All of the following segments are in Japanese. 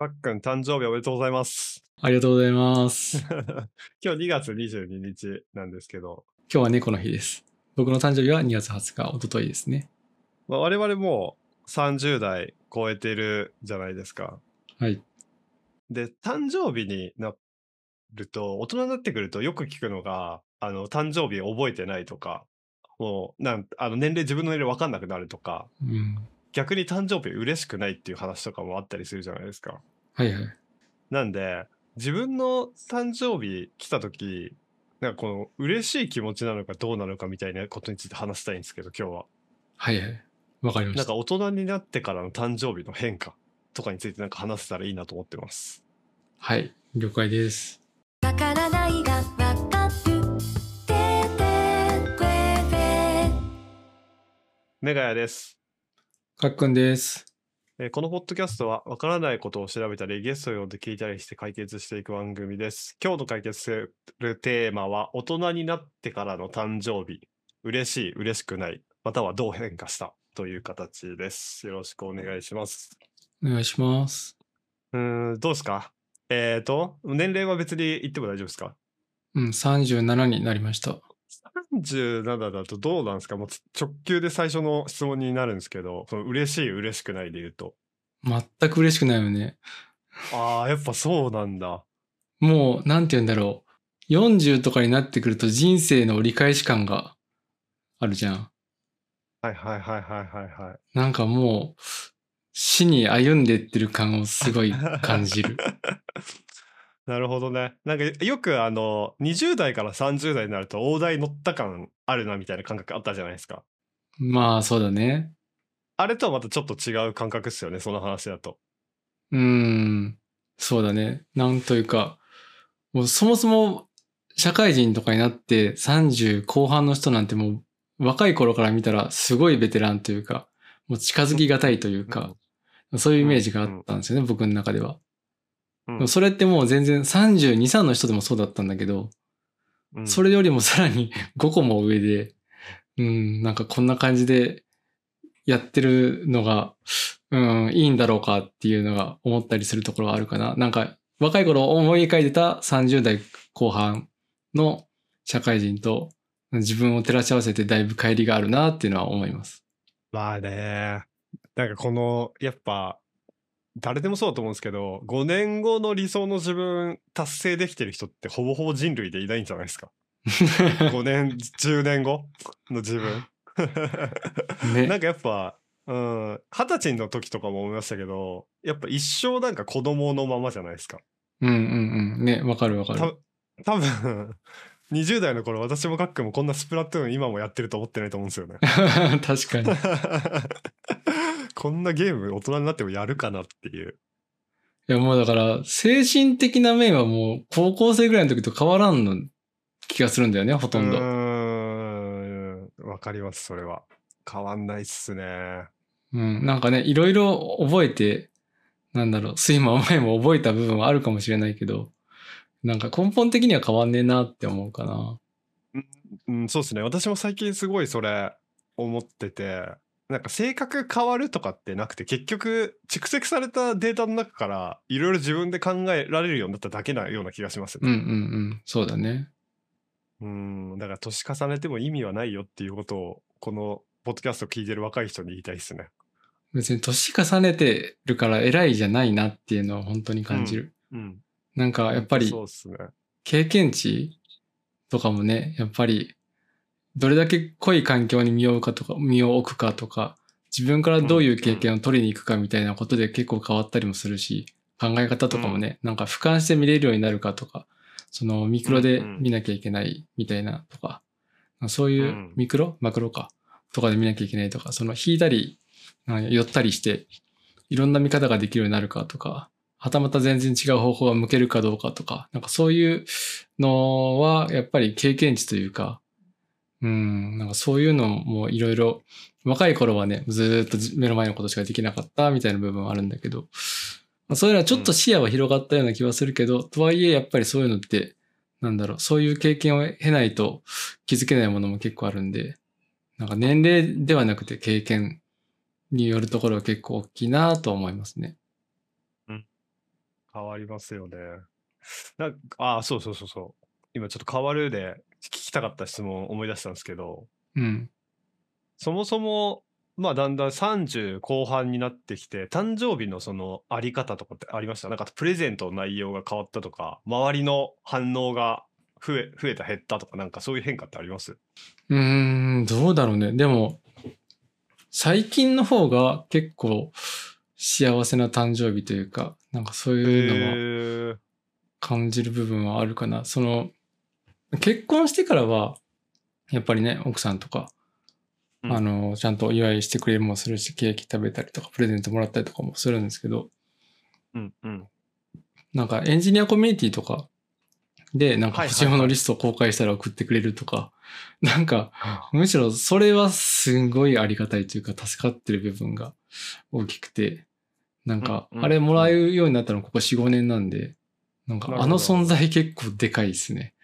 パックン誕生日おめでとうございます。ありがとうございます。今日2月22日なんですけど、今日は猫の日です。僕の誕生日は2月20日、おとといですね。まあ、我々もう30代超えてるじゃないですか。はい。で、誕生日になると、大人になってくるとよく聞くのが、あの、誕生日覚えてないとか、もう、なん、あの、年齢、自分の年齢分かんなくなるとか、うん。逆に誕生日嬉しくないっていう話とかもあったりするじゃないですか。はいはい。なんで、自分の誕生日来た時、なんかこの嬉しい気持ちなのかどうなのかみたいなことについて話したいんですけど、今日は。はいはい。わかりました。なんか大人になってからの誕生日の変化とかについてなんか話せたらいいなと思ってます。はい。了解です。わからないがメガヤです。かっくんです。えーこのポッドキャストはわからないことを調べたりゲストを呼んで聞いたりして解決していく番組です。今日の解決するテーマは大人になってからの誕生日。嬉しい、嬉しくない、またはどう変化したという形です。よろしくお願いします。お願いします。うーん、どうですか？えっ、と、年齢は別に言っても大丈夫ですか？うん、37になりました。37だとどうなんですか？もうつ直球で最初の質問になるんですけど、その嬉しい、嬉しくないで言うと。全く嬉しくないよね。ああ、やっぱそうなんだ。もう、なんて言うんだろう。40とかになってくると人生の折り返し感があるじゃん。はいはいはいはいはいはい。なんかもう、死に歩んでってる感をすごい感じる。なるほどね。なんかよくあの20代から30代になると大台乗った感あるなみたいな感覚あったじゃないですか。まあ、そうだね。あれとはまたちょっと違う感覚っすよね、その話だと。うーん、そうだね。なんというか、もうそもそも社会人とかになって30後半の人なんてもう若い頃から見たらすごいベテランというか、もう近づきがたいというか、そういうイメージがあったんですよね、僕の中では。うんそれってもう全然32、3の人でもそうだったんだけど、うんそれよりもさらに 5個も上で、うん、なんかこんな感じでやってるのが、うん、いいんだろうかっていうのが思ったりするところはあるかな。なんか若い頃思い描いてた30代後半の社会人と自分を照らし合わせてだいぶ乖離があるなっていうのは思います。まあね。なんかこの、やっぱ、誰でもそうだと思うんですけど、5年後の理想の自分達成できてる人ってほぼほぼ人類でいないんじゃないですか。5年、10年後の自分。ねなんかやっぱ、うん、二十歳の時とかも思いましたけど、やっぱ一生なんか子供のままじゃないですか。うんうんうん。ね、わかるわかたる。多分20代の頃私もガックもこんなスプラトゥーン今もやってると思ってないと思うんですよね。確かに。こんなゲーム大人になってもやるかなっていう。いやもうだから、精神的な面はもう高校生ぐらいの時と変わらんの気がするんだよね、ほとんうど。ーん、わかります、それは。変わんないっすね。うん。なんかね、いろいろ覚えて、なんだろう、酸いも甘いも覚えた部分はあるかもしれないけど、なんか根本的には変わんねえなって思うかな。うん、そうですね。私も最近すごいそれ思ってて、なんか性格変わるとかってなくて、結局蓄積されたデータの中からいろいろ自分で考えられるようになっただけなような気がしますね。うんうんうん。そうだね。うん、だから年重ねても意味はないよっていうことを、このポッドキャストを聞いてる若い人に言いたいですね。別に年重ねてるから偉いじゃないなっていうのは本当に感じる。うん。なんかやっぱりそうですね。経験値とかもね、やっぱりどれだけ濃い環境に身を置くかとか、身を置くかとか、自分からどういう経験を取りに行くかみたいなことで結構変わったりもするし、考え方とかもね、なんか俯瞰して見れるようになるかとか、そのミクロで見なきゃいけないみたいなとか、そういううん。ミクロ？マクロか。とかで見なきゃいけないとか、その引いたり、寄ったりして、いろんな見方ができるようになるかとか、はたまた全然違う方法が向けるかどうかとか、なんかそういうのはやっぱり経験値というか、うん、なんかそういうのもいろいろ、若い頃はね、ずーっと目の前のことしかできなかったみたいな部分はあるんだけど、まあ、そういうのはちょっと視野は広がったような気はするけど、とはいえやっぱりそういうのって、なんだろう、そういう経験を経ないと気づけないものも結構あるんで、なんか年齢ではなくて経験によるところは結構大きいなと思いますね。変わりますよね。なんああ、そうそうそうそう。今ちょっと変わるで聞きたかった質問を思い出したんですけど、うん。そもそも、まあだんだん30後半になってきて、誕生日のそのあり方とかってありました？なんかプレゼントの内容が変わったとか、周りの反応が増え、増えた減ったとか、なんかそういう変化ってあります？うーん、どうだろうね。でも、最近の方が結構幸せな誕生日というか、なんかそういうのは感じる部分はあるかな。その、結婚してからは、やっぱりね、奥さんとか、うん。あの、ちゃんとお祝いしてくれもするし、ケーキ食べたりとか、プレゼントもらったりとかもするんですけど、うんうん。なんかエンジニアコミュニティとかで、なんかはいはいはい。欲しいものリストを公開したら送ってくれるとか、なんか、むしろそれはすんごいありがたいというか、助かってる部分が大きくて、なんか、あれもらえるようになったのここ4、5年なんで、なんかあの存在結構でかいですね。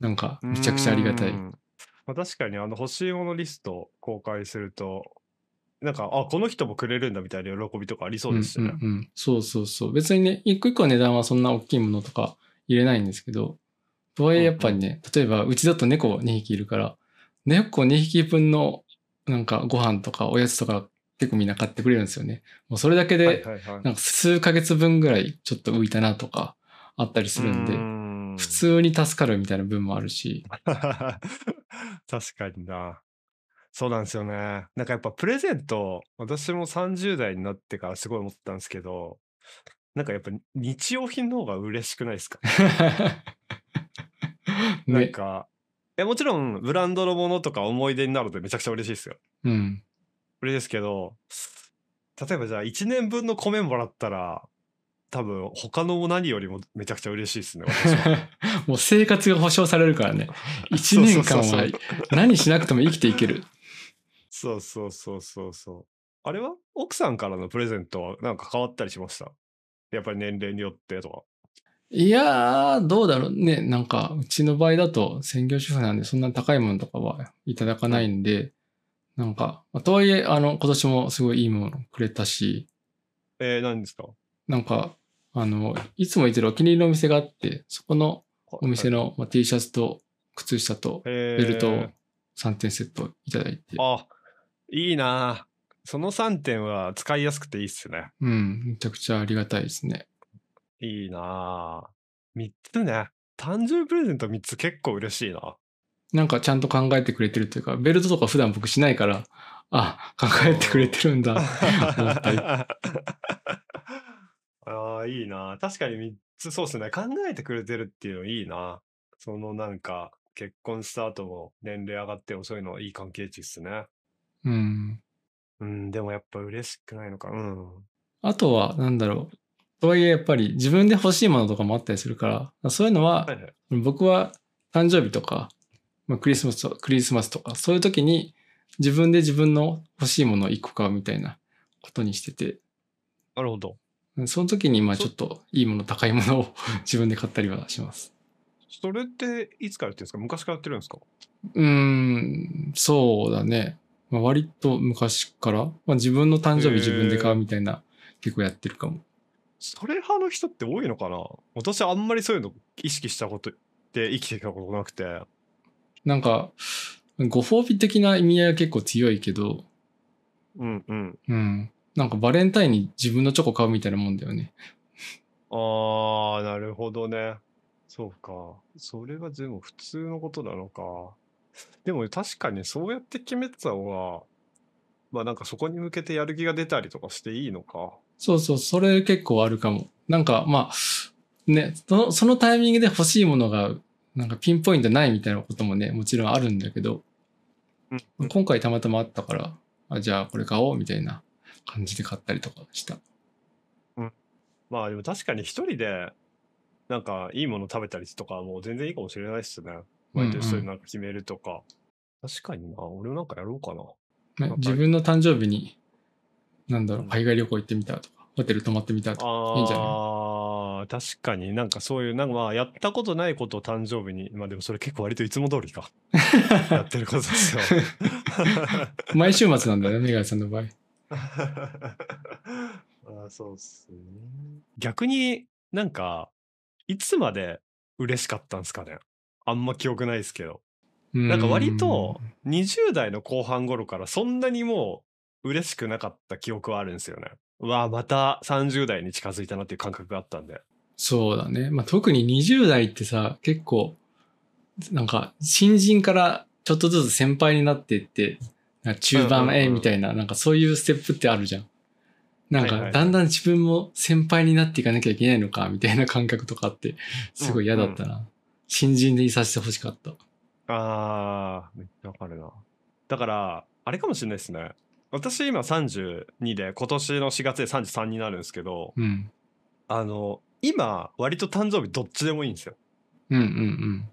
なんか、めちゃくちゃありがたい。うんまあ、確かにあの欲しいものリスト公開すると、なんか、あ、この人もくれるんだみたいな喜びとかありそうですしね。うんうんうん、そうそうそう。別にね、一個一個値段はそんな大きいものとか入れないんですけど、とはいえやっぱりね、例えばうちだと猫2匹いるから、猫2匹分のなんかご飯とかおやつとか結構みんな買ってくれるんですよね。もうそれだけはいで。なんか数ヶ月分ぐらいちょっと浮いたなとかあったりするんで、ん普通に助かるみたいな分もあるし、確かにな。そうなんですよね。なんかやっぱプレゼント、私も30代になってからすごい思ったんですけど、なんかやっぱ日用品の方が嬉しくないですか？なんね。か、え、もちろんブランドのものとか思い出になるのでめちゃくちゃ嬉しいですよ。うん。嬉しいですけど、例えばじゃあ1年分の米もらったら、多分他の何よりもめちゃくちゃ嬉しいですね。もう生活が保障されるからね。1年間は何しなくても生きていける。そうそうそうそうそう。あれは奥さんからのプレゼントはなんか変わったりしました？やっぱり年齢によってとか。いやー、どうだろうね。なんか、うちの場合だと専業主婦なんで、そんな高いものとかはいただかないんで、なんか、まあとはいえ、あの、今年もすごいいいものくれたし、えー、何ですか？なんか、あの、いつも行ってるお気に入りのお店があって、そこのお店のの、まあ、T シャツと靴下とベベルトを3点セットいただいて、あ、いいなその3点は使いやすくていいっすね。うん、めちゃくちゃありがたいですね。いいな3つね。誕生日プレゼント3つ結構嬉しいな。なんかちゃんと考えてくれてるというか、ベルトとか普段僕しないから、あ、考えてくれてるんだ、思ったり。ああ、いいな。確かに3つ、そうっすね。考えてくれてるっていうのいいな。そのなんか、結婚した後も年齢上がってもそういうのいい関係値っすね。うん。うん、でもやっぱ嬉しくないのか。うん。あとは、なんだろう。とはいえ、やっぱり自分で欲しいものとかもあったりするから、そういうのはは、いはい。僕は誕生日とか、まあ、クリスマスとクリスマスとか、そういう時に自分で自分の欲しいものを一個買うみたいなことにしてて、なるほど。その時にまあそちょっといいもの、高いものを 自分で買ったりはします。それっていつからやってるんですか？昔からやってるんですか？うーん、そうだね。まあ、割と昔から、まあ、自分の誕生日自分で買うみたいな、結構やってるかも。それ派の人って多いのかな？私あんまりそういうの意識したことって生きてきたことなくて。なんか、ご褒美的な意味合いは結構強いけど、うんうん。うん。なんかバレンタインに自分のチョコ買うみたいなもんだよね。ああ、なるほどね。そうか。それがでも普通のことなのか。でも確かにそうやって決めてた方が、まあなんかそこに向けてやる気が出たりとかしていいのか。そうそう、それ結構あるかも。なんかまあ、ね、そのそのタイミングで欲しいものが、なんかピンポイントないみたいなこともね、もちろんあるんだけど、うんうん今回たまたまあったから、あじゃあこれ買おうみたいな感じで買ったりとかした。まあでも確かに一人でなんかいいもの食べたりとかはもう全然いいかもしれないっすね。毎年それなんか決めるとか。確かにな。俺もなんかやろうかな。ね自分の誕生日に、なんだろう、うん海外旅行行ってみたとか、ホテル泊まってみたとか、いいんじゃない？ああ、確かになんかそういう、なんかまあやったことないことを誕生日に、まあでもそれ結構割といつも通りか。やってることですよ。毎週末なんだよね、メガネさんの場合。あーそうっすね。逆になんか、いつまで嬉しかったんですかねあんま記憶ないですけど。なんか割と20代の後半頃からそんなにもう嬉しくなかった記憶はあるんですよね。うわあまた30代に近づいたなっていう感覚があったんで。そうだね。まあ、特に20代ってさ、結構、なんか、新人からちょっとずつ先輩になっていって、中盤うんへみたいな、なんかそういうステップってあるじゃん。なんか、だんだん自分も先輩になっていかなきゃいけないのか、みたいな感覚とかって、すごい嫌だったな。新人でいさせてほしかった。あー、めっちゃわかるな。だから、あれかもしれないですね。私今32で今年の4月で33になるんですけど、うん。あの、今割と誕生日どっちでもいいんですよ。うんうんうん。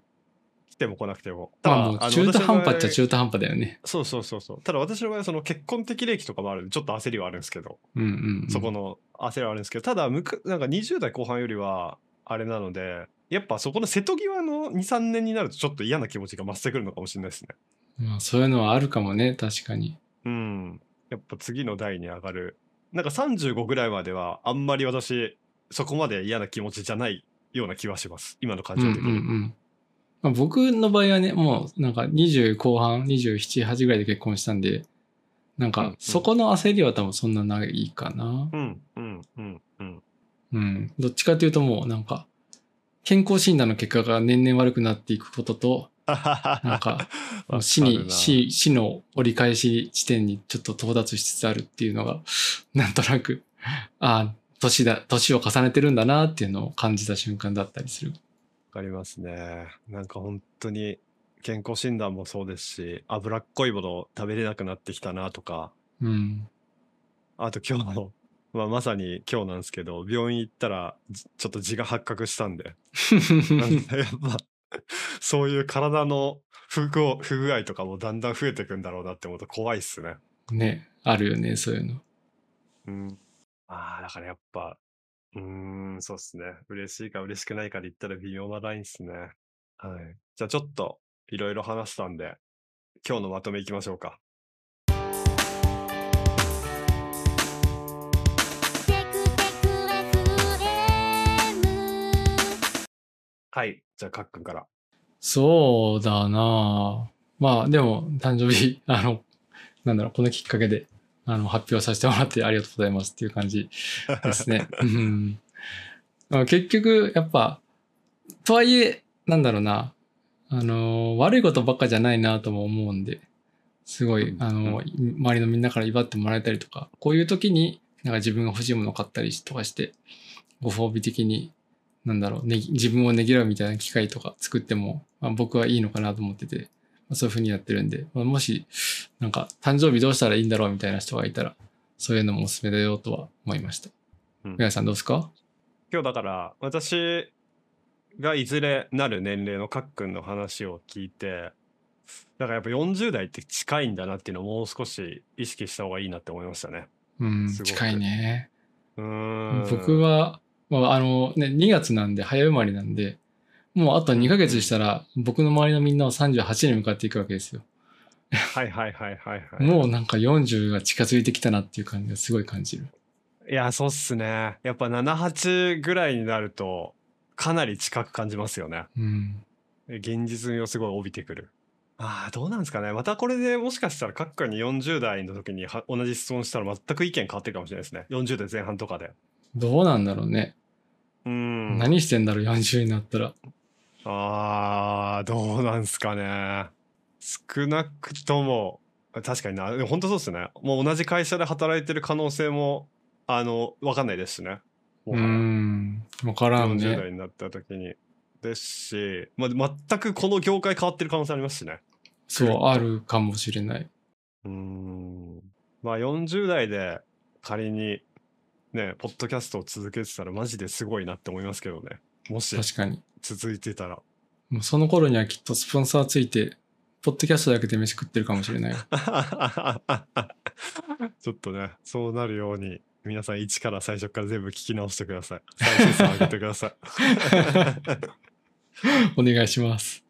来ても来なくても。まあもうあの中途半端っちゃ中途半端だよね。そうそうそうそう。ただ私の場合はその結婚適齢期とかもあるんで、ちょっと焦りはあるんですけど、うんうん、うん。そこの焦りはあるんですけど、ただむく、なんか20代後半よりは、あれなので、やっぱそこの瀬戸際の2、3年になるとちょっと嫌な気持ちが増してくるのかもしれないですね。まあそういうのはあるかもね、確かに。うん。やっぱ次の代に上がる。なんか35ぐらいまでは、あんまり私、そこまで嫌な気持ちじゃないような気はします。今の感うんうん情的に。うん。まあ、僕の場合はね、もうなんか20後半、27、8ぐらいで結婚したんで、なんかそこの焦りは多分そんなないかな。うん、うん、うん、うん。うん。どっちかというともうなんか、健康診断の結果が年々悪くなっていくことと、なんか、死に、死、死の折り返し地点にちょっと到達しつつあるっていうのが、なんとなく、ああ、年だ、年を重ねてるんだなっていうのを感じた瞬間だったりする。わかりますね。なんか本当に健康診断もそうですし、脂っこいもの食べれなくなってきたなとか、うん。あと今日の、まあ、まさに今日なんですけど、病院行ったらじちょっと痔が発覚したんで、なんかやっぱそういう体の不具合不具合とかもだんだん増えていくんだろうなって思うと怖いっすね。ね、あるよね、そういうの。うん。ああ、だからやっぱ、うん、そうっすね。嬉しいか嬉しくないかで言ったら微妙なラインっすね。はい。じゃあちょっといろいろ話したんで、今日のまとめいきましょうか。はい。じゃあ、かっくんから。そうだなまあ、でも、誕生日、あの、なんだろう、このきっかけで、あの、発表させてもらってありがとうございますっていう感じですね。うん。まあ結局、やっぱ、とはいえ、なんだろうな、あの、悪いことばっかじゃないなとも思うんで、すごい、うん。あの、周りのみんなから祝ってもらえたりとか、こういう時に、なんか自分が欲しいものを買ったりとかして、ご褒美的に、なんだろう、ね、自分をねぎらうみたいな機会とか作っても、まあ、僕はいいのかなと思ってて、まあ、そういうふうにやってるんで、まあ、もし、なんか、誕生日どうしたらいいんだろうみたいな人がいたら、そういうのもおすすめだよとは思いました。うん皆さんどうですか？今日だから、私がいずれなる年齢のかっくんの話を聞いて、だからやっぱ40代って近いんだなっていうのをもう少し意識した方がいいなって思いましたね。うん、近いね。うーん。僕は、まあ、あのね、2月なんで、早生まれなんで、もうあと2ヶ月したら、僕の周りのみんなは38に向かっていくわけですよ。はいはいはいはいはい。もうなんか40が近づいてきたなっていう感じがすごい感じる。いや、そうっすね。やっぱ7、8ぐらいになると、かなり近く感じますよね。うん。現実味をすごい帯びてくる。ああ、どうなんですかね。またこれでもしかしたら、各界に40代の時には同じ質問したら全く意見変わってるかもしれないですね。40代前半とかで。どうなんだろうね。うーん。何してんだろう、40になったら。ああ、どうなんすかね。少なくとも、確かにな。でも本当そうですね。もう同じ会社で働いてる可能性も、あの、わかんないですしね。もうん。わからん40ね。代になった時に。ですし、まあ、全くこの業界変わってる可能性ありますしね。そう、あるかもしれない。うーん。まあ40代で仮にね、ポッドキャストを続けてたらマジですごいなって思いますけどね。もし確かに。続いてたら。もうその頃にはきっとスポンサーついて、ポッドキャストだけで飯食ってるかもしれないよ。ちょっとね、そうなるように、皆さん一から最初から全部聞き直してください。再生数上げてください。お願いします。